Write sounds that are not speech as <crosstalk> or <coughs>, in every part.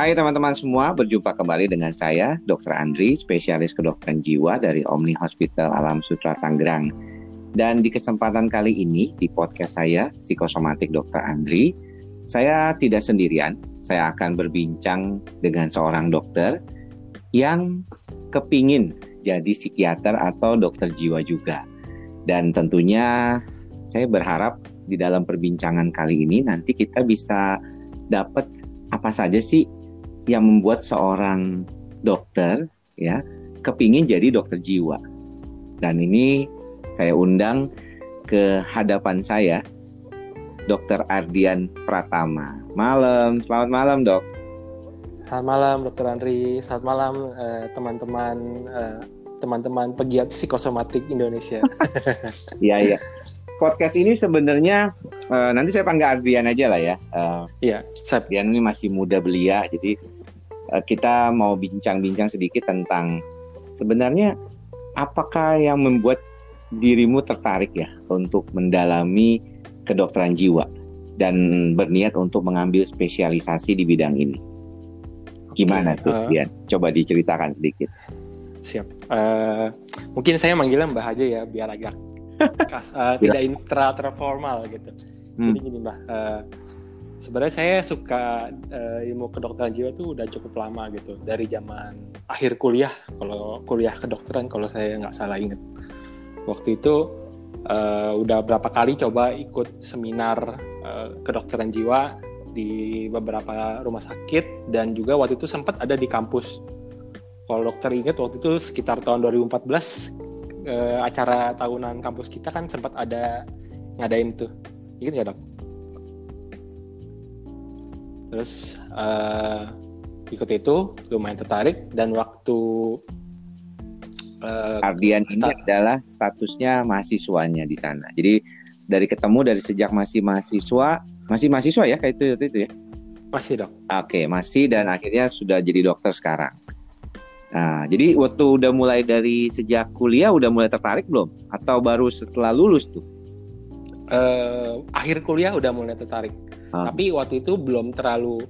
Hai teman-teman semua, berjumpa kembali dengan saya, Dr. Andri, spesialis kedokteran jiwa dari Omni Hospital Alam Sutra Tangerang. Dan di kesempatan kali ini, di podcast saya, Psikosomatik Dr. Andri, saya tidak sendirian, saya akan berbincang dengan seorang dokter yang kepingin jadi psikiater atau dokter jiwa juga. Dan tentunya saya berharap di dalam perbincangan kali ini nanti kita bisa dapat apa saja sih yang membuat seorang dokter ya kepingin jadi dokter jiwa. Dan ini saya undang ke hadapan saya Dr. Ardian Pratama. Malam, selamat malam dok. Selamat malam Dokter Andri, selamat malam eh, teman-teman uh, teman-teman pegiat psikosomatik Indonesia. <laughs> Iya iya. Podcast ini sebenarnya uh, nanti saya panggil Ardian aja lah ya. Uh, iya, saya Ardian ini masih muda belia, jadi uh, kita mau bincang-bincang sedikit tentang sebenarnya apakah yang membuat dirimu tertarik ya untuk mendalami kedokteran jiwa dan berniat untuk mengambil spesialisasi di bidang ini. Gimana okay, tuh, uh, Dian? Coba diceritakan sedikit. Siap. Uh, mungkin saya manggilnya Mbah aja ya, biar agak <laughs> kas, uh, tidak intra terformal gitu. Hmm. Jadi gini Mbah, uh, sebenarnya saya suka uh, ilmu kedokteran jiwa itu udah cukup lama gitu, dari zaman akhir kuliah. Kalau kuliah kedokteran, kalau saya nggak salah ingat, waktu itu uh, udah berapa kali coba ikut seminar uh, kedokteran jiwa di beberapa rumah sakit dan juga waktu itu sempat ada di kampus. Kalau dokter ingat waktu itu sekitar tahun 2014 eh, acara tahunan kampus kita kan sempat ada ngadain tuh. Ingat nggak dok? Terus eh, ikut itu lumayan tertarik dan waktu uh, Ardian ini adalah statusnya mahasiswanya di sana. Jadi dari ketemu dari sejak masih mahasiswa masih mahasiswa ya kayak itu itu, itu ya? Masih dok. Oke masih dan akhirnya sudah jadi dokter sekarang. Nah jadi waktu udah mulai dari sejak kuliah udah mulai tertarik belum? Atau baru setelah lulus tuh? Uh, akhir kuliah udah mulai tertarik. Hmm. Tapi waktu itu belum terlalu.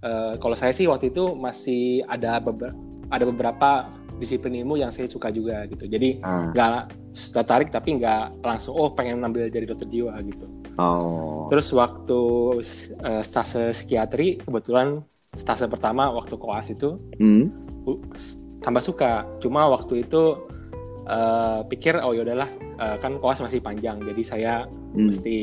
Uh, kalau saya sih waktu itu masih ada beberapa ada beberapa disiplin ilmu yang saya suka juga gitu. Jadi hmm. nggak hmm. tertarik tapi nggak langsung oh pengen ambil jadi dokter jiwa gitu. Oh. Terus waktu uh, stase psikiatri kebetulan stase pertama waktu koas itu hmm. tambah suka. Cuma waktu itu uh, pikir oh yaudahlah uh, kan koas masih panjang jadi saya hmm. mesti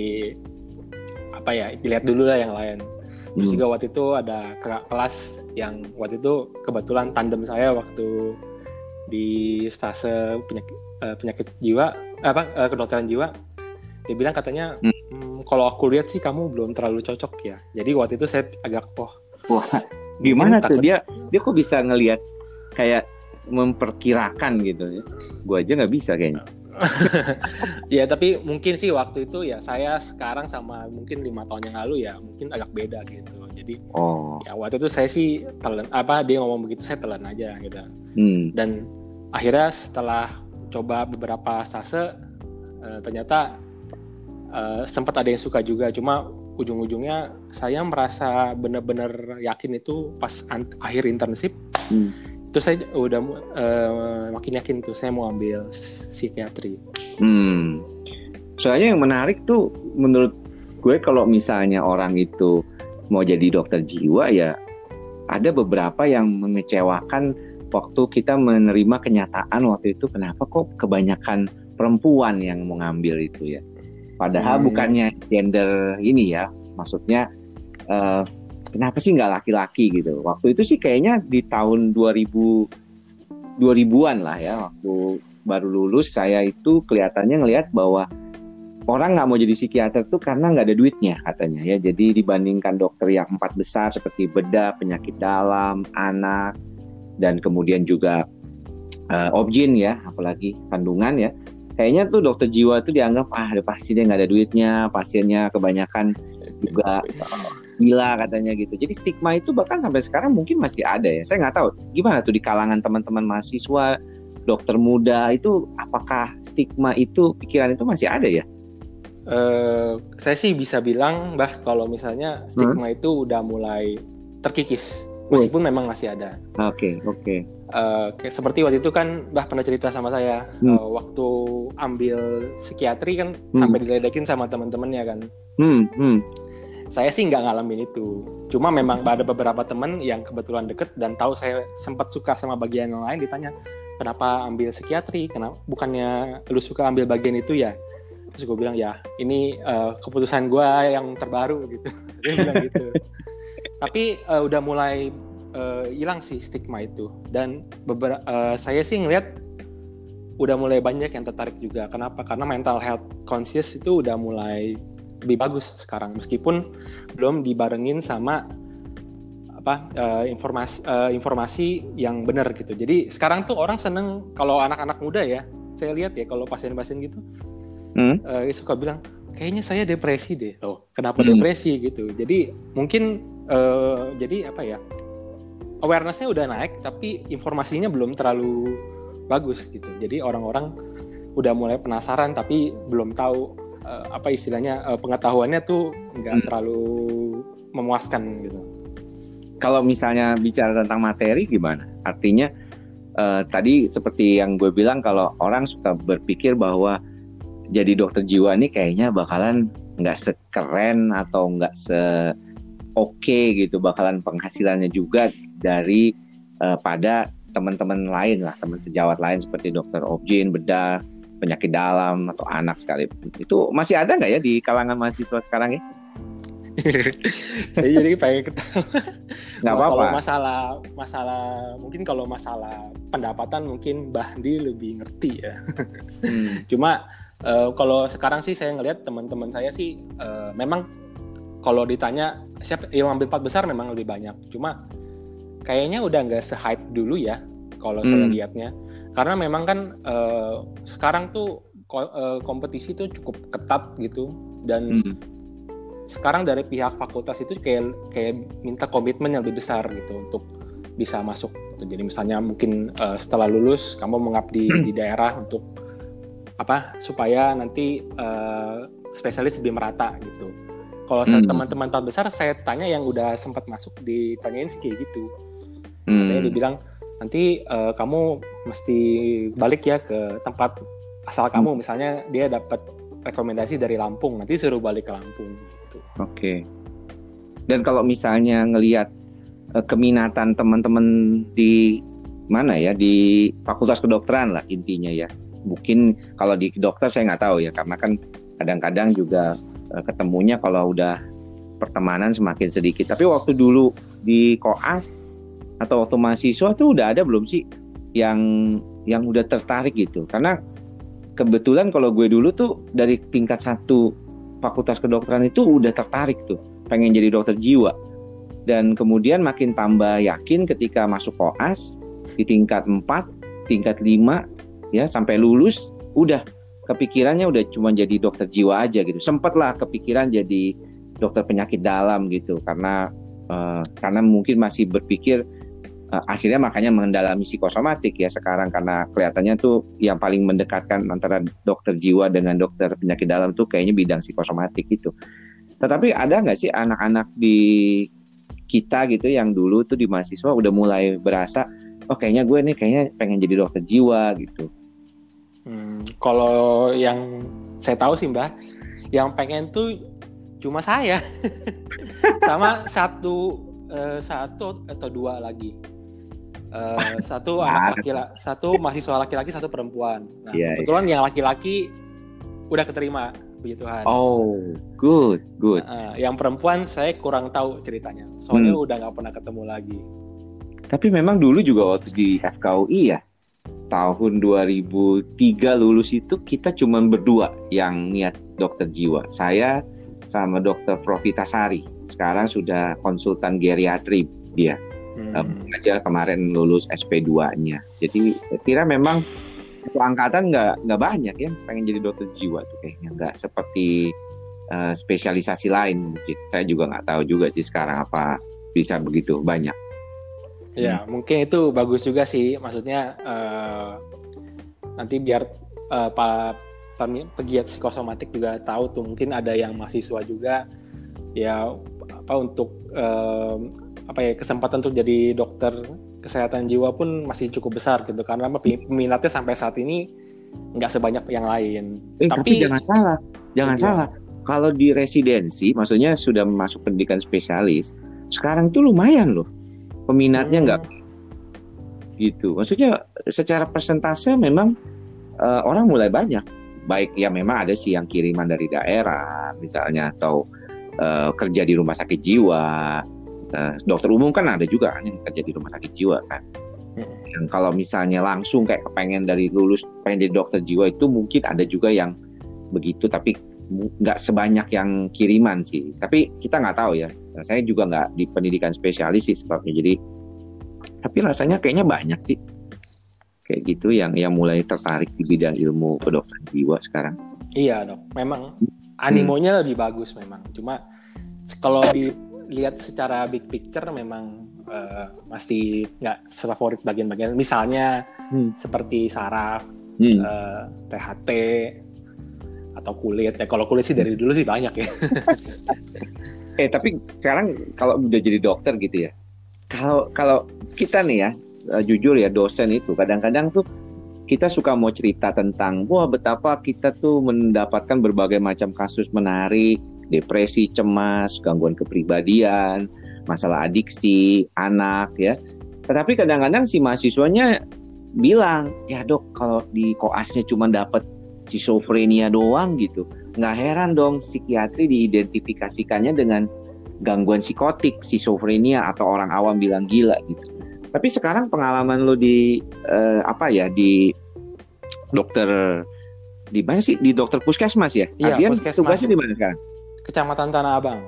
apa ya dilihat dulu lah yang lain. Terus hmm. juga waktu itu ada kelas yang waktu itu kebetulan tandem saya waktu di stase penyakit, uh, penyakit jiwa apa uh, kedokteran jiwa dia bilang katanya hmm. mmm, kalau aku lihat sih kamu belum terlalu cocok ya jadi waktu itu saya agak oh wah <laughs> gimana tuh dia dia kok bisa ngelihat kayak memperkirakan gitu ya gue aja nggak bisa kayaknya <laughs> ya tapi mungkin sih waktu itu ya saya sekarang sama mungkin lima tahun yang lalu ya mungkin agak beda gitu jadi oh. ya waktu itu saya sih telan apa dia ngomong begitu saya telan aja gitu hmm. dan akhirnya setelah coba beberapa stase uh, ternyata uh, sempat ada yang suka juga cuma ujung-ujungnya saya merasa benar-benar yakin itu pas akhir internship hmm. Itu saya udah uh, makin yakin tuh saya mau ambil psikiatri. Hmm. Soalnya yang menarik tuh menurut gue kalau misalnya orang itu mau jadi dokter jiwa ya ada beberapa yang mengecewakan waktu kita menerima kenyataan waktu itu kenapa kok kebanyakan perempuan yang mau ngambil itu ya. Padahal hmm. bukannya gender ini ya, maksudnya uh, kenapa sih nggak laki-laki gitu. Waktu itu sih kayaknya di tahun 2000 2000-an lah ya waktu baru lulus saya itu kelihatannya ngelihat bahwa orang nggak mau jadi psikiater tuh karena nggak ada duitnya katanya ya. Jadi dibandingkan dokter yang empat besar seperti bedah, penyakit dalam, anak, dan kemudian juga uh, objin ya, apalagi kandungan ya. Kayaknya tuh dokter jiwa tuh dianggap ah pasti dia nggak ada duitnya, pasiennya kebanyakan juga <laughs> gila katanya gitu. Jadi stigma itu bahkan sampai sekarang mungkin masih ada ya. Saya nggak tahu gimana tuh di kalangan teman-teman mahasiswa, dokter muda itu apakah stigma itu pikiran itu masih ada ya? Uh, saya sih bisa bilang, bah kalau misalnya stigma hmm? itu udah mulai terkikis meskipun memang masih ada. Oke okay, oke. Okay. Uh, kayak seperti waktu itu kan Mbah pernah cerita sama saya hmm. uh, waktu ambil psikiatri kan hmm. sampai diledekin sama teman-temannya kan. Hmm. Hmm. Saya sih nggak ngalamin itu. Cuma memang ada beberapa teman yang kebetulan deket dan tahu saya sempat suka sama bagian yang lain ditanya kenapa ambil psikiatri, kenapa bukannya lu suka ambil bagian itu ya? Terus gue bilang ya ini uh, keputusan gue yang terbaru gitu. <laughs> Dia bilang gitu. Tapi uh, udah mulai uh, hilang sih stigma itu dan uh, saya sih ngeliat udah mulai banyak yang tertarik juga kenapa karena mental health conscious itu udah mulai lebih bagus sekarang. Meskipun belum dibarengin sama apa uh, informasi uh, informasi yang benar gitu. Jadi sekarang tuh orang seneng kalau anak-anak muda ya. Saya lihat ya kalau pasien-pasien gitu hmm? uh, suka bilang kayaknya saya depresi deh. Loh kenapa hmm. depresi gitu? Jadi mungkin uh, jadi apa ya awarenessnya udah naik tapi informasinya belum terlalu bagus gitu. Jadi orang-orang udah mulai penasaran tapi belum tahu uh, apa istilahnya uh, pengetahuannya tuh nggak hmm. terlalu memuaskan gitu kalau misalnya bicara tentang materi gimana artinya uh, tadi seperti yang gue bilang kalau orang suka berpikir bahwa jadi dokter jiwa ini kayaknya bakalan nggak sekeren atau nggak se oke okay gitu bakalan penghasilannya juga dari uh, pada teman-teman lain lah, teman sejawat lain seperti dokter objin, bedah, penyakit dalam atau anak sekalipun. Itu masih ada nggak ya di kalangan mahasiswa sekarang ya? <laughs> saya jadi pengen ketawa. Nggak apa-apa. Kalau masalah masalah mungkin kalau masalah pendapatan mungkin Bahdi lebih ngerti ya. hmm. <laughs> Cuma uh, kalau sekarang sih saya ngelihat teman-teman saya sih uh, memang kalau ditanya siapa yang ambil empat besar memang lebih banyak. Cuma kayaknya udah nggak se-hype dulu ya kalau hmm. saya lihatnya. Karena memang kan uh, sekarang tuh ko uh, kompetisi tuh cukup ketat gitu dan hmm. sekarang dari pihak fakultas itu kayak kayak minta komitmen yang lebih besar gitu untuk bisa masuk. Gitu. Jadi misalnya mungkin uh, setelah lulus kamu mengabdi hmm. di daerah untuk apa supaya nanti uh, spesialis lebih merata gitu. Kalau hmm. teman-teman besar saya tanya yang udah sempat masuk ditanyain sih kayak gitu hmm. katanya dia bilang nanti uh, kamu mesti balik ya ke tempat asal kamu hmm. misalnya dia dapat rekomendasi dari Lampung nanti suruh balik ke Lampung gitu. Oke. Okay. Dan kalau misalnya ngelihat uh, keminatan teman-teman di mana ya di Fakultas Kedokteran lah intinya ya. Mungkin kalau di dokter saya nggak tahu ya karena kan kadang-kadang juga uh, ketemunya kalau udah pertemanan semakin sedikit. Tapi waktu dulu di koas atau waktu mahasiswa tuh udah ada belum sih yang yang udah tertarik gitu? Karena kebetulan kalau gue dulu tuh dari tingkat satu fakultas kedokteran itu udah tertarik tuh pengen jadi dokter jiwa. Dan kemudian makin tambah yakin ketika masuk koas di tingkat 4 tingkat 5 ya sampai lulus udah kepikirannya udah cuma jadi dokter jiwa aja gitu. Sempatlah kepikiran jadi dokter penyakit dalam gitu karena uh, karena mungkin masih berpikir akhirnya makanya mendalami psikosomatik ya sekarang karena kelihatannya tuh yang paling mendekatkan antara dokter jiwa dengan dokter penyakit dalam tuh kayaknya bidang psikosomatik itu. Tetapi ada nggak sih anak-anak di kita gitu yang dulu tuh di mahasiswa udah mulai berasa oh kayaknya gue nih kayaknya pengen jadi dokter jiwa gitu. Hmm, kalau yang saya tahu sih mbak, yang pengen tuh cuma saya <laughs> sama satu uh, satu atau dua lagi Uh, <laughs> satu anak laki-laki, satu mahasiswa laki-laki, satu perempuan. Nah, yeah, kebetulan yeah. yang laki-laki udah keterima, puji Tuhan. Oh, good, good. Uh, yang perempuan saya kurang tahu ceritanya, soalnya hmm. udah nggak pernah ketemu lagi. Tapi memang dulu juga waktu di FKUI ya, tahun 2003 lulus itu kita cuma berdua yang niat dokter jiwa. Saya sama dokter Profitasari. Sekarang sudah konsultan geriatri dia hmm. aja kemarin lulus SP2-nya. Jadi saya kira memang satu angkatan nggak nggak banyak ya pengen jadi dokter jiwa tuh kayaknya nggak seperti uh, spesialisasi lain mungkin. Saya juga nggak tahu juga sih sekarang apa bisa begitu banyak. Ya hmm. mungkin itu bagus juga sih maksudnya uh, nanti biar uh, pak pegiat psikosomatik juga tahu tuh mungkin ada yang mahasiswa juga ya apa untuk uh, apa ya kesempatan untuk jadi dokter kesehatan jiwa pun masih cukup besar gitu karena peminatnya sampai saat ini nggak sebanyak yang lain. Eh, tapi, tapi jangan salah, jangan iya. salah. Kalau di residensi, maksudnya sudah masuk pendidikan spesialis, sekarang itu lumayan loh peminatnya nggak hmm. gitu. Maksudnya secara persentase memang uh, orang mulai banyak. Baik ya memang ada sih yang kiriman dari daerah misalnya atau uh, kerja di rumah sakit jiwa uh, dokter umum kan ada juga kan yang kerja di rumah sakit jiwa kan. Yang kalau misalnya langsung kayak kepengen dari lulus pengen jadi dokter jiwa itu mungkin ada juga yang begitu tapi nggak sebanyak yang kiriman sih. Tapi kita nggak tahu ya. Nah, saya juga nggak di pendidikan spesialis sih sebabnya. Jadi tapi rasanya kayaknya banyak sih. Kayak gitu yang yang mulai tertarik di bidang ilmu kedokteran jiwa sekarang. Iya dok. Memang animonya hmm. lebih bagus memang. Cuma kalau di lihat secara big picture memang uh, masih nggak sefavorit bagian-bagian misalnya hmm. seperti saraf hmm. uh, eh, THT atau kulit ya kalau kulit sih dari dulu sih banyak ya <laughs> eh tapi sekarang kalau udah jadi dokter gitu ya kalau kalau kita nih ya uh, jujur ya dosen itu kadang-kadang tuh kita suka mau cerita tentang wah betapa kita tuh mendapatkan berbagai macam kasus menarik depresi, cemas, gangguan kepribadian, masalah adiksi, anak ya. Tetapi kadang-kadang si mahasiswanya bilang, ya dok kalau di koasnya cuma dapat schizophrenia doang gitu. Nggak heran dong psikiatri diidentifikasikannya dengan gangguan psikotik, schizophrenia atau orang awam bilang gila gitu. Tapi sekarang pengalaman lo di eh, apa ya di dokter di mana sih di dokter puskesmas ya? Iya, Adian puskesmas. tugasnya di mana sekarang? Kecamatan Tanah Abang.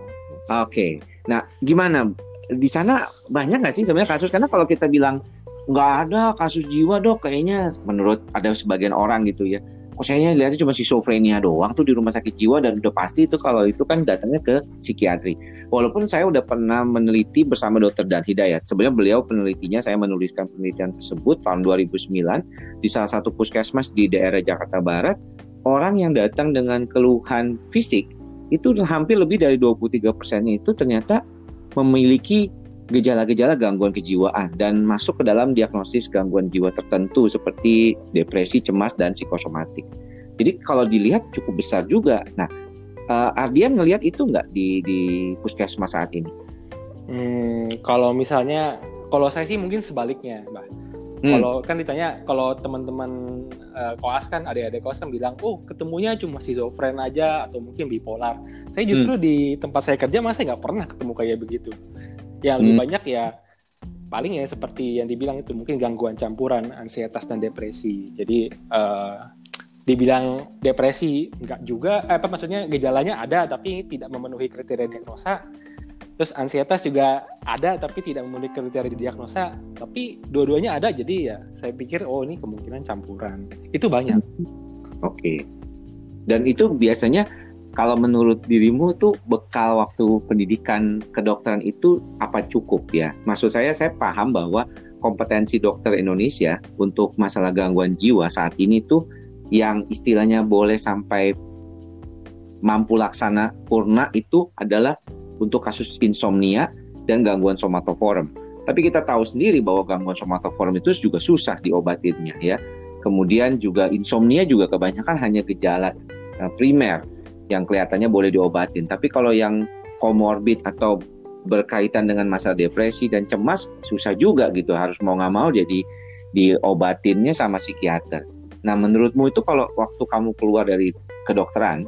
Oke, okay. nah gimana di sana banyak nggak sih sebenarnya kasus? Karena kalau kita bilang nggak ada kasus jiwa dok, kayaknya menurut ada sebagian orang gitu ya. Kok saya lihatnya cuma schizophrenia doang tuh di rumah sakit jiwa dan udah pasti itu kalau itu kan datangnya ke psikiatri. Walaupun saya udah pernah meneliti bersama dokter Dan Hidayat. Sebenarnya beliau penelitinya saya menuliskan penelitian tersebut tahun 2009 di salah satu puskesmas di daerah Jakarta Barat. Orang yang datang dengan keluhan fisik itu hampir lebih dari 23 persennya itu ternyata memiliki gejala-gejala gangguan kejiwaan dan masuk ke dalam diagnosis gangguan jiwa tertentu seperti depresi, cemas, dan psikosomatik. Jadi kalau dilihat cukup besar juga. Nah, uh, Ardian ngelihat itu nggak di, di puskesmas saat ini? Hmm, kalau misalnya, kalau saya sih mungkin sebaliknya, Mbak. Hmm. Kalau kan ditanya kalau teman-teman uh, koas kan adik-adik koas kan bilang, "Oh, ketemunya cuma schizofren aja atau mungkin bipolar." Saya justru hmm. di tempat saya kerja masih nggak pernah ketemu kayak begitu. Yang lebih hmm. banyak ya paling ya seperti yang dibilang itu mungkin gangguan campuran ansietas dan depresi. Jadi uh, dibilang depresi nggak juga eh, apa maksudnya gejalanya ada tapi tidak memenuhi kriteria diagnosa Terus ansietas juga ada tapi tidak memenuhi kriteria diagnosa, tapi dua-duanya ada jadi ya saya pikir oh ini kemungkinan campuran. Itu banyak. Oke. Dan itu biasanya kalau menurut dirimu tuh bekal waktu pendidikan kedokteran itu apa cukup ya? Maksud saya saya paham bahwa kompetensi dokter Indonesia untuk masalah gangguan jiwa saat ini tuh yang istilahnya boleh sampai mampu laksana purna itu adalah untuk kasus insomnia dan gangguan somatoform. Tapi kita tahu sendiri bahwa gangguan somatoform itu juga susah diobatinnya ya. Kemudian juga insomnia juga kebanyakan hanya gejala uh, primer yang kelihatannya boleh diobatin. Tapi kalau yang komorbid atau berkaitan dengan masa depresi dan cemas susah juga gitu harus mau nggak mau jadi diobatinnya sama psikiater. Nah menurutmu itu kalau waktu kamu keluar dari kedokteran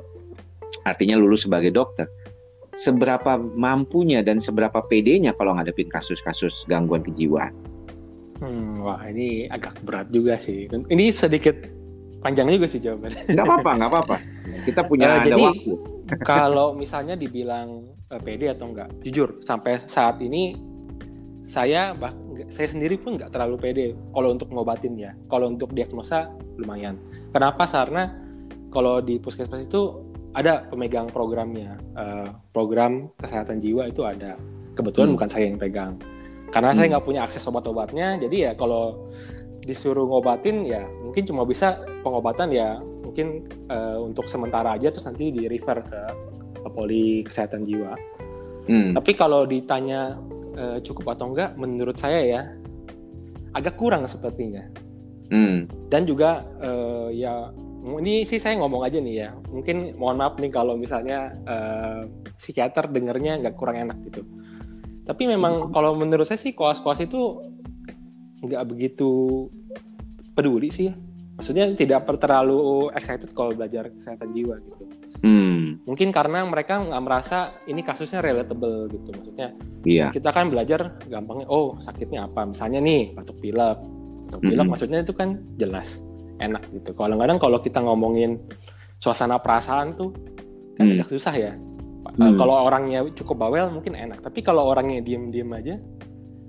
artinya lulus sebagai dokter seberapa mampunya dan seberapa pedenya kalau ngadepin kasus-kasus gangguan kejiwaan? Hmm, wah ini agak berat juga sih. Ini sedikit panjang juga sih jawabannya. Nggak apa-apa, nggak apa-apa. Kita punya uh, ada jadi, waktu. kalau misalnya dibilang uh, pede atau enggak, jujur sampai saat ini saya bah, saya sendiri pun nggak terlalu pede kalau untuk ngobatin ya. Kalau untuk diagnosa lumayan. Kenapa? Karena kalau di puskesmas itu ada pemegang programnya uh, program kesehatan jiwa itu ada kebetulan hmm. bukan saya yang pegang karena hmm. saya nggak punya akses obat-obatnya jadi ya kalau disuruh ngobatin ya mungkin cuma bisa pengobatan ya mungkin uh, untuk sementara aja terus nanti di refer ke, ke poli kesehatan jiwa hmm. tapi kalau ditanya uh, cukup atau enggak menurut saya ya agak kurang sepertinya hmm. dan juga uh, ya ini sih saya ngomong aja nih ya. Mungkin mohon maaf nih kalau misalnya uh, psikiater dengernya nggak kurang enak gitu. Tapi memang kalau menurut saya sih koas-koas itu nggak begitu peduli sih. Maksudnya tidak terlalu excited kalau belajar kesehatan jiwa gitu. Hmm. mungkin karena mereka nggak merasa ini kasusnya relatable gitu. Maksudnya iya. kita kan belajar gampangnya oh sakitnya apa? Misalnya nih batuk pilek. Batuk pilek -hmm. maksudnya itu kan jelas enak gitu. Kalau kadang kalau kita ngomongin suasana perasaan tuh kan hmm. agak susah ya. Hmm. Kalau orangnya cukup bawel mungkin enak, tapi kalau orangnya diem-diem aja,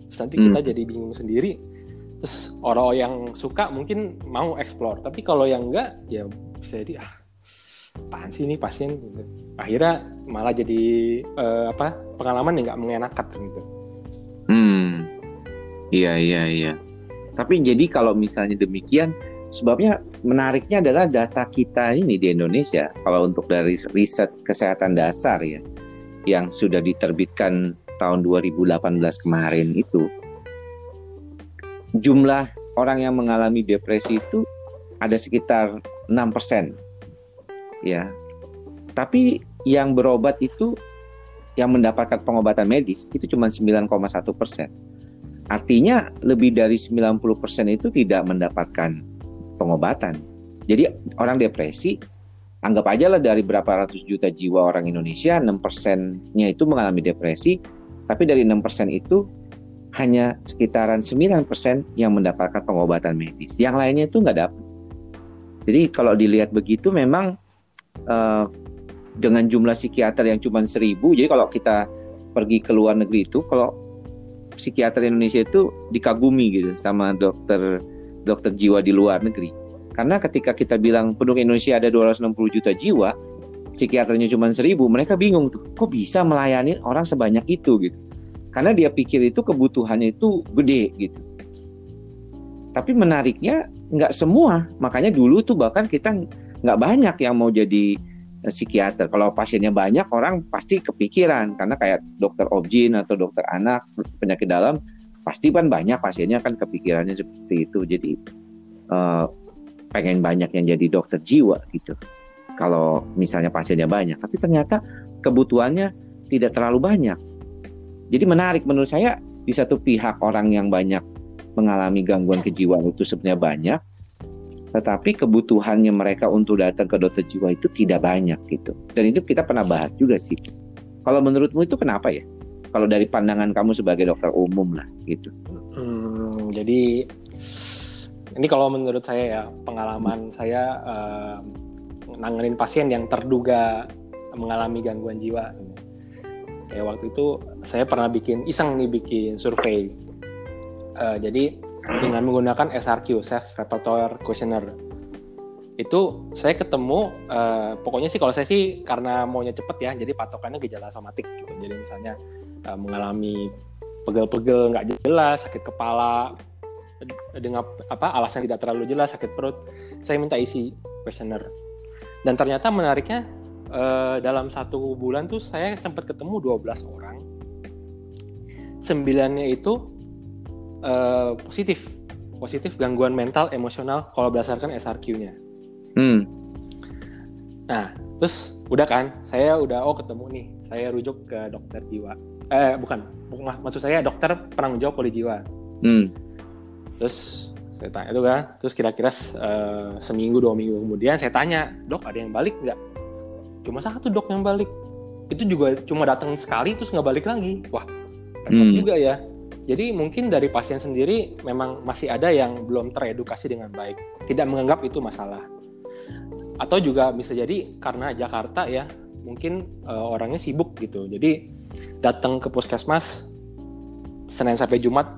terus nanti hmm. kita jadi bingung sendiri. Terus orang yang suka mungkin mau explore, tapi kalau yang enggak ya bisa jadi ah apaan sih ini pasien gitu. Akhirnya malah jadi uh, apa pengalaman yang nggak mengenakan gitu. Hmm, iya iya iya. Tapi jadi kalau misalnya demikian, Sebabnya menariknya adalah data kita ini di Indonesia kalau untuk dari riset kesehatan dasar ya yang sudah diterbitkan tahun 2018 kemarin itu jumlah orang yang mengalami depresi itu ada sekitar 6% ya. Tapi yang berobat itu yang mendapatkan pengobatan medis itu cuma 9,1 persen. Artinya lebih dari 90 persen itu tidak mendapatkan pengobatan. Jadi orang depresi anggap aja lah dari berapa ratus juta jiwa orang Indonesia 6 persennya itu mengalami depresi tapi dari 6 persen itu hanya sekitaran 9 persen yang mendapatkan pengobatan medis yang lainnya itu nggak dapat jadi kalau dilihat begitu memang uh, dengan jumlah psikiater yang cuma seribu jadi kalau kita pergi ke luar negeri itu kalau psikiater Indonesia itu dikagumi gitu sama dokter dokter jiwa di luar negeri. Karena ketika kita bilang penduduk Indonesia ada 260 juta jiwa, psikiaternya cuma 1000, mereka bingung tuh, kok bisa melayani orang sebanyak itu gitu. Karena dia pikir itu kebutuhannya itu gede gitu. Tapi menariknya nggak semua, makanya dulu tuh bahkan kita nggak banyak yang mau jadi eh, psikiater. Kalau pasiennya banyak, orang pasti kepikiran karena kayak dokter objin atau dokter anak, penyakit dalam, pasti kan banyak pasiennya kan kepikirannya seperti itu. Jadi uh, pengen banyak yang jadi dokter jiwa gitu. Kalau misalnya pasiennya banyak. Tapi ternyata kebutuhannya tidak terlalu banyak. Jadi menarik menurut saya di satu pihak orang yang banyak mengalami gangguan kejiwaan itu sebenarnya banyak tetapi kebutuhannya mereka untuk datang ke dokter jiwa itu tidak banyak gitu. Dan itu kita pernah bahas juga sih. Kalau menurutmu itu kenapa ya kalau dari pandangan kamu sebagai dokter umum lah gitu. Hmm, jadi ini kalau menurut saya ya pengalaman saya uh, nanganin pasien yang terduga mengalami gangguan jiwa. Kayak waktu itu saya pernah bikin iseng nih bikin survei. Uh, jadi dengan menggunakan SRQ Self Repertoire Questionnaire itu saya ketemu uh, pokoknya sih kalau saya sih karena maunya cepet ya jadi patokannya gejala somatik gitu jadi misalnya uh, mengalami pegel-pegel nggak jelas, sakit kepala dengan apa alasan tidak terlalu jelas, sakit perut, saya minta isi questionnaire. Dan ternyata menariknya uh, dalam satu bulan tuh saya sempat ketemu 12 orang. Sembilannya itu uh, positif, positif gangguan mental, emosional kalau berdasarkan SRQ-nya. Hmm. Nah, terus udah kan, saya udah oh ketemu nih, saya rujuk ke dokter jiwa eh bukan. Maksud saya dokter penanggung jawab poli jiwa. Hmm. terus saya tanya itu kan terus kira-kira uh, seminggu dua minggu kemudian saya tanya dok ada yang balik nggak? Cuma satu dok yang balik. Itu juga cuma datang sekali terus nggak balik lagi. Wah hmm. juga ya. Jadi mungkin dari pasien sendiri memang masih ada yang belum teredukasi dengan baik. Tidak menganggap itu masalah. Atau juga bisa jadi karena Jakarta ya mungkin uh, orangnya sibuk gitu. Jadi datang ke puskesmas Senin sampai Jumat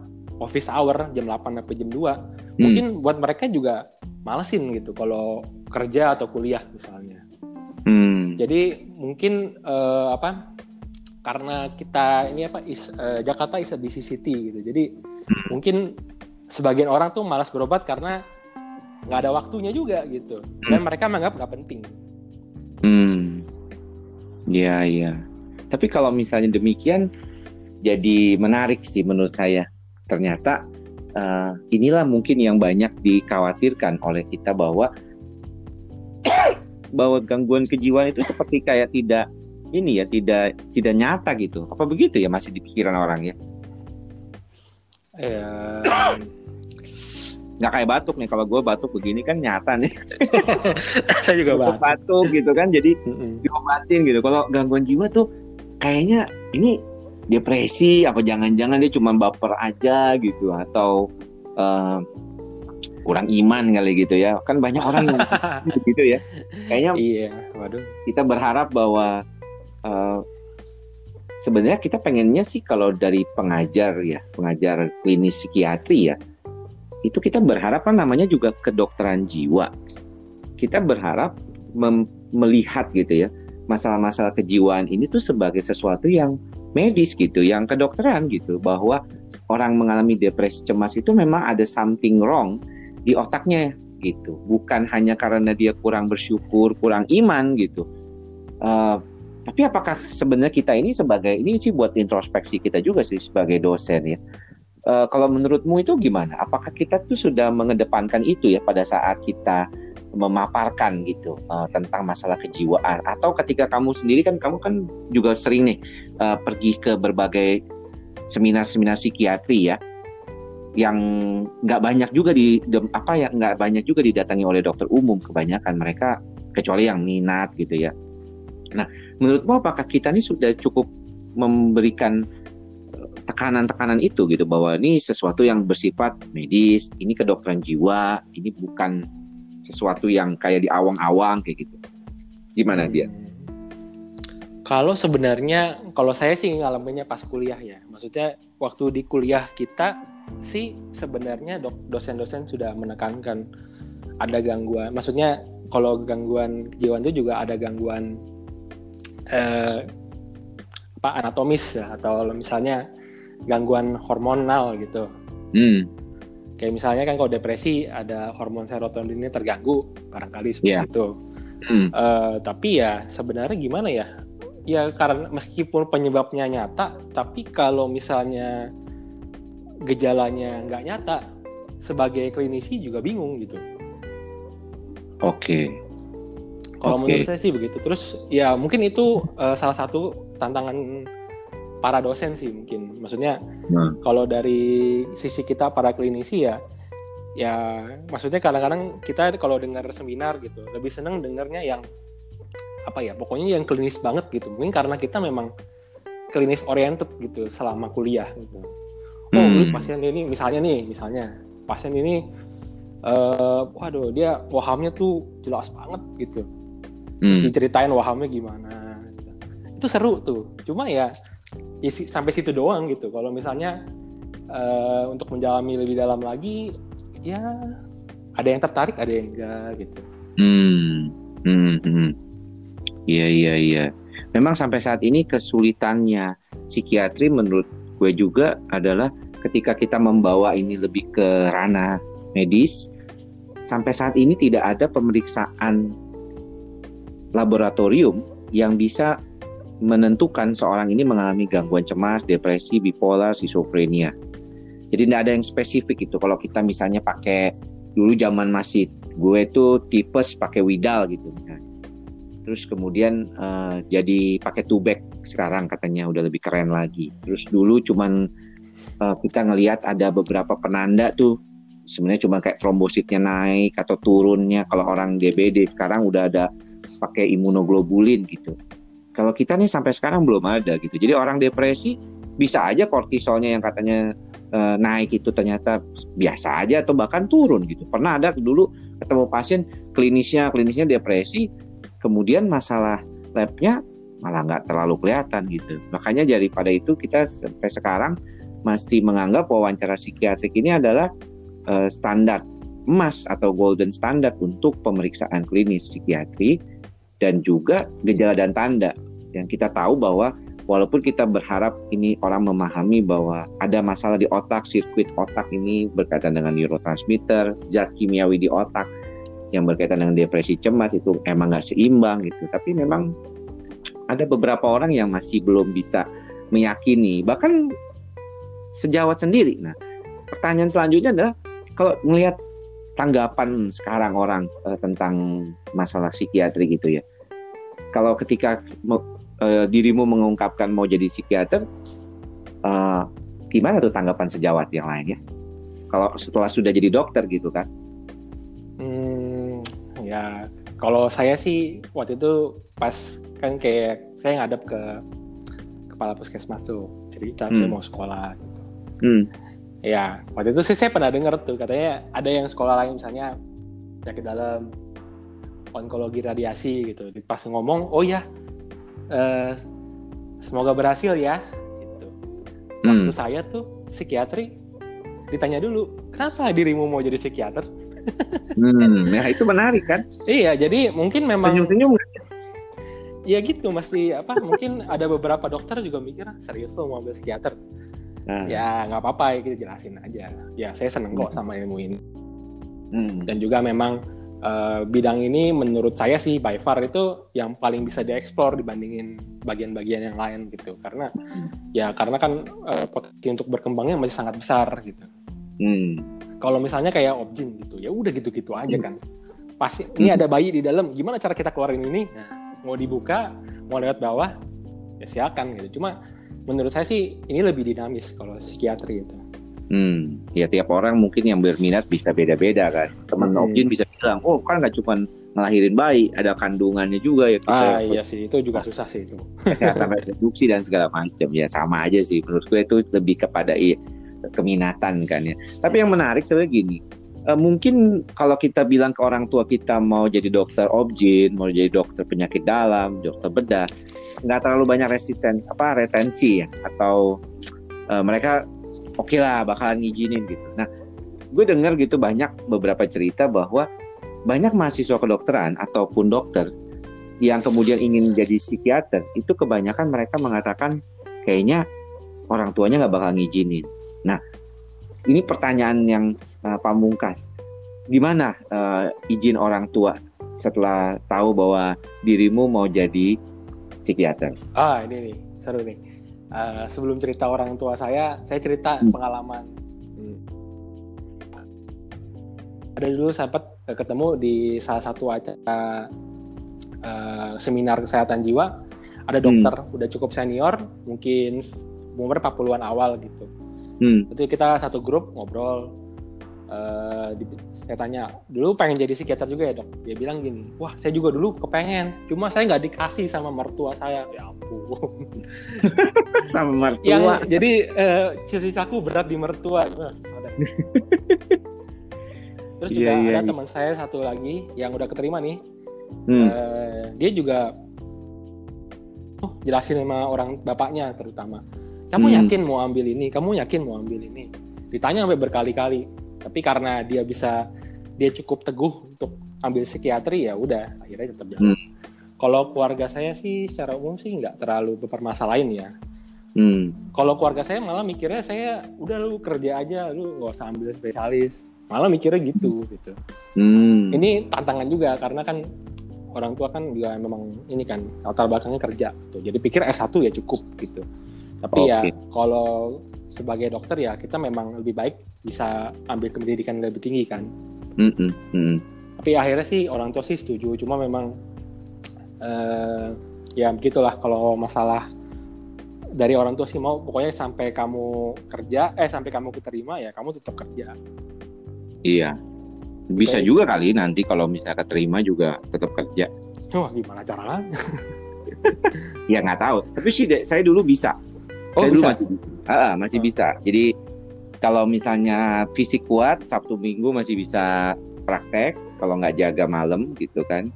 office hour jam 8 sampai jam 2 hmm. mungkin buat mereka juga malesin gitu kalau kerja atau kuliah misalnya hmm. jadi mungkin uh, apa karena kita ini apa is, uh, Jakarta is a busy city gitu jadi hmm. mungkin sebagian orang tuh malas berobat karena nggak ada waktunya juga gitu dan hmm. mereka menganggap nggak penting hmm Iya, iya. Tapi kalau misalnya demikian, jadi menarik sih menurut saya. Ternyata uh, inilah mungkin yang banyak dikhawatirkan oleh kita bahwa <coughs> bahwa gangguan kejiwaan itu seperti kayak tidak ini ya tidak tidak nyata gitu. Apa begitu ya masih di pikiran orang ya? Ya. <coughs> Nggak kayak batuk nih. Kalau gue batuk begini kan nyata nih. <laughs> Saya juga batuk. batuk gitu kan. Jadi diobatin gitu. Kalau gangguan jiwa tuh kayaknya ini depresi apa jangan-jangan dia cuma baper aja gitu atau uh, kurang iman kali gitu ya. Kan banyak orang yang <laughs> gitu ya. Kayaknya iya waduh. kita berharap bahwa uh, sebenarnya kita pengennya sih kalau dari pengajar ya pengajar klinis psikiatri ya itu kita berharap kan namanya juga kedokteran jiwa. Kita berharap melihat gitu ya masalah-masalah kejiwaan ini tuh sebagai sesuatu yang medis gitu, yang kedokteran gitu, bahwa orang mengalami depresi cemas itu memang ada something wrong di otaknya gitu, bukan hanya karena dia kurang bersyukur, kurang iman gitu. Uh, tapi apakah sebenarnya kita ini sebagai ini sih buat introspeksi kita juga sih sebagai dosen ya. Uh, kalau menurutmu itu gimana? Apakah kita tuh sudah mengedepankan itu ya pada saat kita memaparkan gitu uh, tentang masalah kejiwaan atau ketika kamu sendiri kan kamu kan juga sering nih uh, pergi ke berbagai seminar-seminar psikiatri ya yang nggak banyak juga di apa ya nggak banyak juga didatangi oleh dokter umum kebanyakan mereka kecuali yang minat gitu ya. Nah, menurutmu apakah kita ini sudah cukup memberikan eh, tekanan-tekanan itu gitu bahwa ini sesuatu yang bersifat medis, ini kedokteran jiwa, ini bukan sesuatu yang kayak di awang-awang kayak gitu. Gimana dia? Hmm. Kalau sebenarnya kalau saya sih ngalaminnya pas kuliah ya. Maksudnya waktu di kuliah kita sih sebenarnya dosen-dosen sudah menekankan ada gangguan. Maksudnya kalau gangguan kejiwaan itu juga ada gangguan eh, apa anatomis ya atau misalnya gangguan hormonal gitu. Hmm kayak misalnya kan kalau depresi ada hormon serotoninnya terganggu barangkali seperti yeah. itu hmm. uh, tapi ya sebenarnya gimana ya ya karena meskipun penyebabnya nyata tapi kalau misalnya gejalanya nggak nyata sebagai klinisi juga bingung gitu oke okay. kalau okay. menurut saya sih begitu terus ya mungkin itu uh, salah satu tantangan para dosen sih mungkin. Maksudnya nah. kalau dari sisi kita para klinisi ya ya maksudnya kadang-kadang kita kalau dengar seminar gitu lebih seneng dengarnya yang apa ya pokoknya yang klinis banget gitu mungkin karena kita memang klinis oriented gitu selama kuliah gitu oh hmm. pasien ini misalnya nih misalnya pasien ini uh, waduh dia wahamnya tuh jelas banget gitu hmm. diceritain wahamnya gimana gitu. itu seru tuh cuma ya ya, sampai situ doang gitu. Kalau misalnya uh, untuk menjalani lebih dalam lagi ya ada yang tertarik ada yang enggak gitu. Hmm. Hmm hmm. Iya iya iya. Memang sampai saat ini kesulitannya psikiatri menurut gue juga adalah ketika kita membawa ini lebih ke ranah medis sampai saat ini tidak ada pemeriksaan laboratorium yang bisa menentukan seorang ini mengalami gangguan cemas, depresi, bipolar, schizophrenia. Jadi tidak ada yang spesifik itu. Kalau kita misalnya pakai dulu zaman masih gue itu tipes pakai Widal gitu misalnya. Terus kemudian uh, jadi pakai tubek sekarang katanya udah lebih keren lagi. Terus dulu cuman uh, kita ngelihat ada beberapa penanda tuh sebenarnya cuma kayak trombositnya naik atau turunnya kalau orang DBD sekarang udah ada pakai imunoglobulin gitu kalau kita nih sampai sekarang belum ada gitu. Jadi orang depresi bisa aja kortisolnya yang katanya e, naik itu ternyata biasa aja atau bahkan turun gitu. Pernah ada dulu ketemu pasien klinisnya klinisnya depresi, kemudian masalah labnya malah nggak terlalu kelihatan gitu. Makanya daripada itu kita sampai sekarang masih menganggap wawancara psikiatrik ini adalah e, standar emas atau golden standard untuk pemeriksaan klinis psikiatri dan juga gejala dan tanda yang kita tahu bahwa walaupun kita berharap ini orang memahami bahwa ada masalah di otak, sirkuit otak ini berkaitan dengan neurotransmitter, zat kimiawi di otak yang berkaitan dengan depresi cemas itu emang nggak seimbang gitu. Tapi memang ada beberapa orang yang masih belum bisa meyakini bahkan sejawat sendiri. Nah, pertanyaan selanjutnya adalah kalau melihat tanggapan sekarang orang uh, tentang masalah psikiatri gitu ya. Kalau ketika uh, dirimu mengungkapkan mau jadi psikiater, uh, gimana tuh tanggapan sejawat yang lain ya? Kalau setelah sudah jadi dokter gitu kan? Hmm, ya kalau saya sih waktu itu pas kan kayak saya ngadep ke kepala puskesmas tuh cerita hmm. saya mau sekolah gitu. Hmm Ya, waktu itu sih saya pernah dengar tuh katanya ada yang sekolah lain misalnya penyakit dalam onkologi radiasi gitu. Pas ngomong, oh ya, eh, semoga berhasil ya. Gitu. Waktu hmm. saya tuh psikiatri ditanya dulu, kenapa dirimu mau jadi psikiater? <laughs> hmm, ya itu menarik kan? iya, jadi mungkin memang senyum-senyum Ya gitu, mesti apa? Mungkin ada beberapa dokter juga mikir serius lo mau ambil psikiater Nah. Ya nggak apa-apa ya kita jelasin aja. Ya saya seneng kok hmm. sama ilmu ini. Hmm. Dan juga memang uh, bidang ini menurut saya sih by far itu yang paling bisa dieksplor dibandingin bagian-bagian yang lain gitu. Karena hmm. ya karena kan uh, potensi untuk berkembangnya masih sangat besar gitu. Hmm. Kalau misalnya kayak objin gitu, ya udah gitu-gitu aja hmm. kan. Pasti ini ada bayi di dalam, gimana cara kita keluarin ini? Nah, mau dibuka, mau lewat bawah, ya silakan gitu. Cuma menurut saya sih ini lebih dinamis kalau psikiatri itu. Hmm, ya tiap orang mungkin yang berminat bisa beda-beda kan. Teman hmm. Nogin bisa bilang, oh kan nggak cuma ngelahirin bayi, ada kandungannya juga ya. Kita ah iya sih, itu juga susah sih itu. <laughs> Kesehatan reproduksi dan segala macam ya sama aja sih. Menurut gue itu lebih kepada iya, keminatan kan ya. Tapi yang menarik sebenarnya gini, uh, mungkin kalau kita bilang ke orang tua kita mau jadi dokter objin, mau jadi dokter penyakit dalam, dokter bedah, nggak terlalu banyak resisten apa retensi ya atau uh, mereka oke okay lah bakalan ngizinin gitu. Nah, gue dengar gitu banyak beberapa cerita bahwa banyak mahasiswa kedokteran ataupun dokter yang kemudian ingin jadi psikiater itu kebanyakan mereka mengatakan kayaknya orang tuanya nggak bakal ngizinin. Nah, ini pertanyaan yang uh, pamungkas. Gimana uh, izin orang tua setelah tahu bahwa dirimu mau jadi psikiater. Ah ini nih seru nih. Uh, sebelum cerita orang tua saya, saya cerita hmm. pengalaman. Hmm. Ada dulu sempat ketemu di salah satu acara uh, seminar kesehatan jiwa. Ada hmm. dokter hmm. udah cukup senior, mungkin umur 40-an awal gitu. Hmm. Itu kita satu grup ngobrol uh, di, saya tanya dulu pengen jadi psikiater juga ya dok? Dia bilang gini wah saya juga dulu kepengen cuma saya nggak dikasih sama mertua saya. Ya ampun. <laughs> Sama mertua. Yang jadi uh, ceritaku berat di mertua. <laughs> Terus juga yeah, yeah, ada yeah. teman saya satu lagi yang udah keterima nih. Hmm. uh, dia juga oh, jelasin sama orang bapaknya terutama. Kamu hmm. yakin mau ambil ini? Kamu yakin mau ambil ini? Ditanya sampai berkali-kali tapi karena dia bisa dia cukup teguh untuk ambil psikiatri ya udah akhirnya tetap jalan hmm. kalau keluarga saya sih secara umum sih nggak terlalu bermasalahin ya hmm. kalau keluarga saya malah mikirnya saya udah lu kerja aja lu nggak usah ambil spesialis malah mikirnya gitu gitu hmm. ini tantangan juga karena kan orang tua kan juga memang ini kan latar belakangnya kerja tuh jadi pikir S1 ya cukup gitu tapi okay. ya kalau sebagai dokter ya kita memang lebih baik bisa ambil pendidikan lebih tinggi kan. Mm -hmm. Tapi akhirnya sih orang tua sih setuju, cuma memang uh, ya begitulah kalau masalah dari orang tua sih mau pokoknya sampai kamu kerja eh sampai kamu keterima ya kamu tetap kerja. Iya. Bisa okay. juga kali nanti kalau misalnya keterima juga tetap kerja. Wah, gimana caranya? <laughs> ya nggak tahu. Tapi sih saya dulu bisa. Oh, saya bisa. dulu masih Ah, masih hmm. bisa. Jadi kalau misalnya fisik kuat, Sabtu Minggu masih bisa praktek. Kalau nggak jaga malam gitu kan.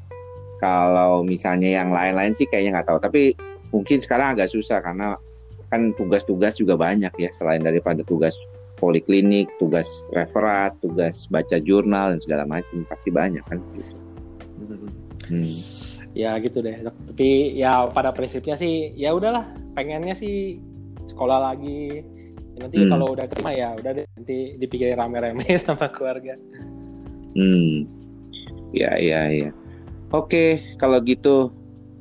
Kalau misalnya yang lain-lain sih kayaknya nggak tahu. Tapi mungkin sekarang agak susah karena kan tugas-tugas juga banyak ya selain daripada tugas poliklinik, tugas referat, tugas baca jurnal dan segala macam pasti banyak kan gitu. Hmm. hmm. Ya gitu deh. Tapi ya pada prinsipnya sih ya udahlah pengennya sih sekolah lagi ya, nanti hmm. kalau udah terima ya udah deh nanti dipikirin rame-rame <laughs> sama keluarga hmm ya ya ya oke kalau gitu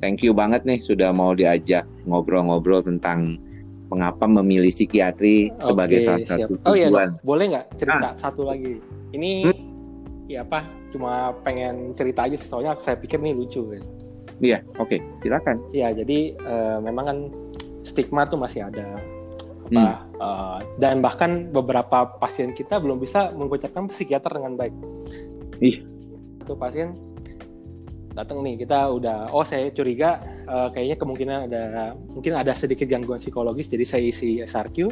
thank you banget nih sudah mau diajak ngobrol-ngobrol tentang mengapa memilih psikiatri sebagai salah satu siap. Oh iya, dok. boleh nggak cerita ah. satu lagi? Ini hmm? ya apa? Cuma pengen cerita aja, soalnya saya pikir nih lucu. Ya. Iya, oke, okay. silakan. Iya, jadi uh, memang kan stigma tuh masih ada apa hmm. uh, dan bahkan beberapa pasien kita belum bisa mengucapkan psikiater dengan baik. Ih. Itu pasien datang nih kita udah oh saya curiga uh, kayaknya kemungkinan ada mungkin ada sedikit gangguan psikologis jadi saya isi SRQ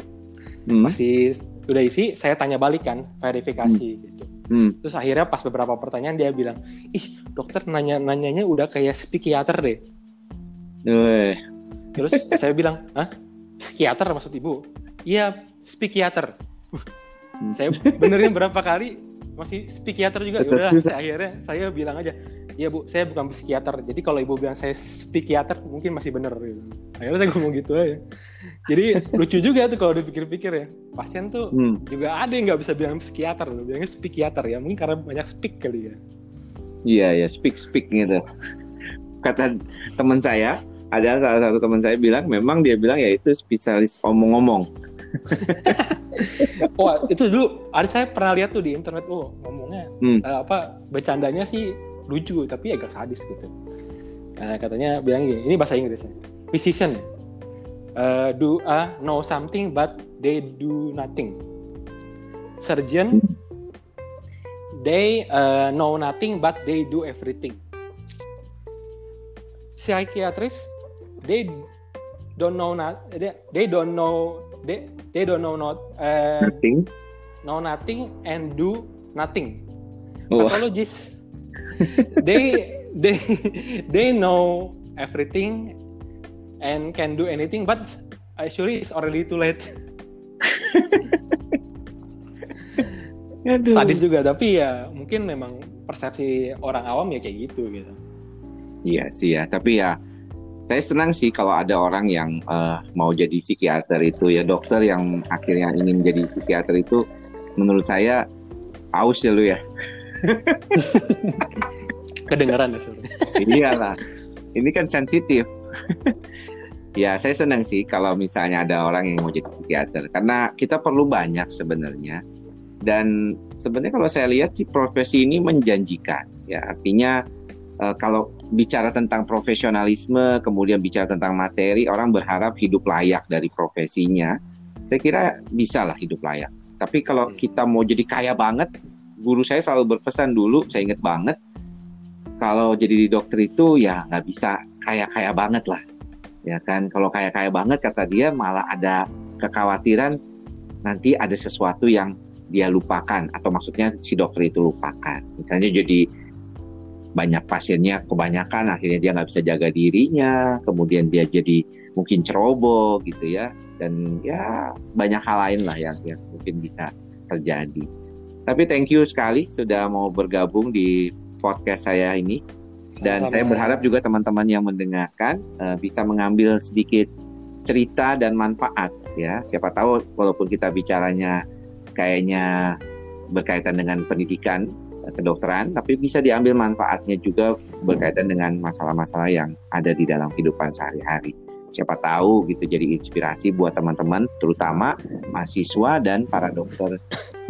hmm. masih udah isi saya tanya balik kan verifikasi hmm. gitu hmm. terus akhirnya pas beberapa pertanyaan dia bilang ih dokter nanya nanyanya udah kayak psikiater deh Uwe. Terus saya bilang ah psikiater maksud ibu iya psikiater hmm. saya benerin berapa kali masih psikiater juga ya udah akhirnya saya bilang aja Iya bu, saya bukan psikiater. Jadi kalau ibu bilang saya psikiater mungkin masih bener. Gitu. Akhirnya saya ngomong gitu aja. Jadi lucu juga tuh kalau dipikir-pikir ya. Pasien tuh hmm. juga ada yang nggak bisa bilang psikiater, bilangnya psikiater ya. Mungkin karena banyak speak kali ya. Iya ya, speak speak gitu. Kata teman saya, ada salah satu teman saya bilang memang dia bilang ya itu spesialis omong-omong. <laughs> Wah itu dulu ada saya pernah lihat tuh di internet oh ngomongnya hmm. uh, apa bercandanya sih lucu tapi agak sadis gitu. Nah, katanya bilang gini ini bahasa Inggrisnya. Physician uh, do uh, know something but they do nothing. Surgeon they uh, know nothing but they do everything. Psychiatrist they don't know not they, they don't know they they don't know not uh, nothing know nothing and do nothing oh. pathologist they they they know everything and can do anything but actually it's already too late <laughs> Aduh. sadis juga tapi ya mungkin memang persepsi orang awam ya kayak gitu gitu iya sih ya tapi ya saya senang sih kalau ada orang yang uh, mau jadi psikiater itu ya dokter yang akhirnya ingin jadi psikiater itu menurut saya aus ya lu ya <laughs> Kedengaran ya. Iyalah. Ini kan sensitif. <laughs> ya, saya senang sih kalau misalnya ada orang yang mau jadi psikiater karena kita perlu banyak sebenarnya. Dan sebenarnya kalau saya lihat sih profesi ini menjanjikan. Ya, artinya uh, kalau bicara tentang profesionalisme, kemudian bicara tentang materi, orang berharap hidup layak dari profesinya. Saya kira bisa lah hidup layak. Tapi kalau hmm. kita mau jadi kaya banget, guru saya selalu berpesan dulu, saya ingat banget, kalau jadi dokter itu ya nggak bisa kaya-kaya banget lah. Ya kan, kalau kaya-kaya banget kata dia malah ada kekhawatiran nanti ada sesuatu yang dia lupakan atau maksudnya si dokter itu lupakan. Misalnya jadi banyak pasiennya kebanyakan akhirnya dia nggak bisa jaga dirinya, kemudian dia jadi mungkin ceroboh gitu ya dan ya banyak hal lain lah yang, yang mungkin bisa terjadi. Tapi thank you sekali sudah mau bergabung di podcast saya ini. Dan Sama. saya berharap juga teman-teman yang mendengarkan uh, bisa mengambil sedikit cerita dan manfaat ya. Siapa tahu walaupun kita bicaranya kayaknya berkaitan dengan pendidikan kedokteran, tapi bisa diambil manfaatnya juga berkaitan dengan masalah-masalah yang ada di dalam kehidupan sehari-hari. Siapa tahu gitu jadi inspirasi buat teman-teman, terutama mahasiswa dan para dokter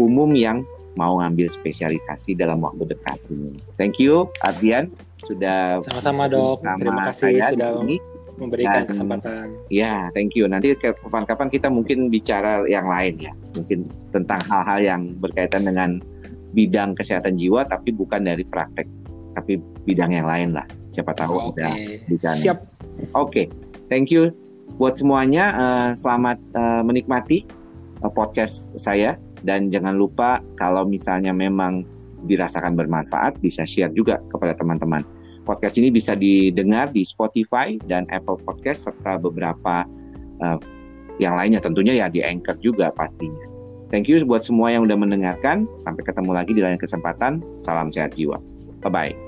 umum yang mau ngambil spesialisasi dalam waktu dekat ini. Thank you, Ardian, sudah sama-sama dok. Terima kasih sudah ini. memberikan Dan, kesempatan. Ya, thank you. Nanti kapan-kapan kita mungkin bicara yang lain ya, mungkin tentang hal-hal yang berkaitan dengan bidang kesehatan jiwa, tapi bukan dari praktek, tapi bidang yang lain lah. Siapa tahu oh, okay. ada Siap. Oke, okay. thank you buat semuanya. Uh, selamat uh, menikmati uh, podcast saya dan jangan lupa kalau misalnya memang dirasakan bermanfaat bisa share juga kepada teman-teman. Podcast ini bisa didengar di Spotify dan Apple Podcast serta beberapa uh, yang lainnya tentunya ya di Anchor juga pastinya. Thank you buat semua yang udah mendengarkan. Sampai ketemu lagi di lain kesempatan. Salam sehat jiwa. Bye bye.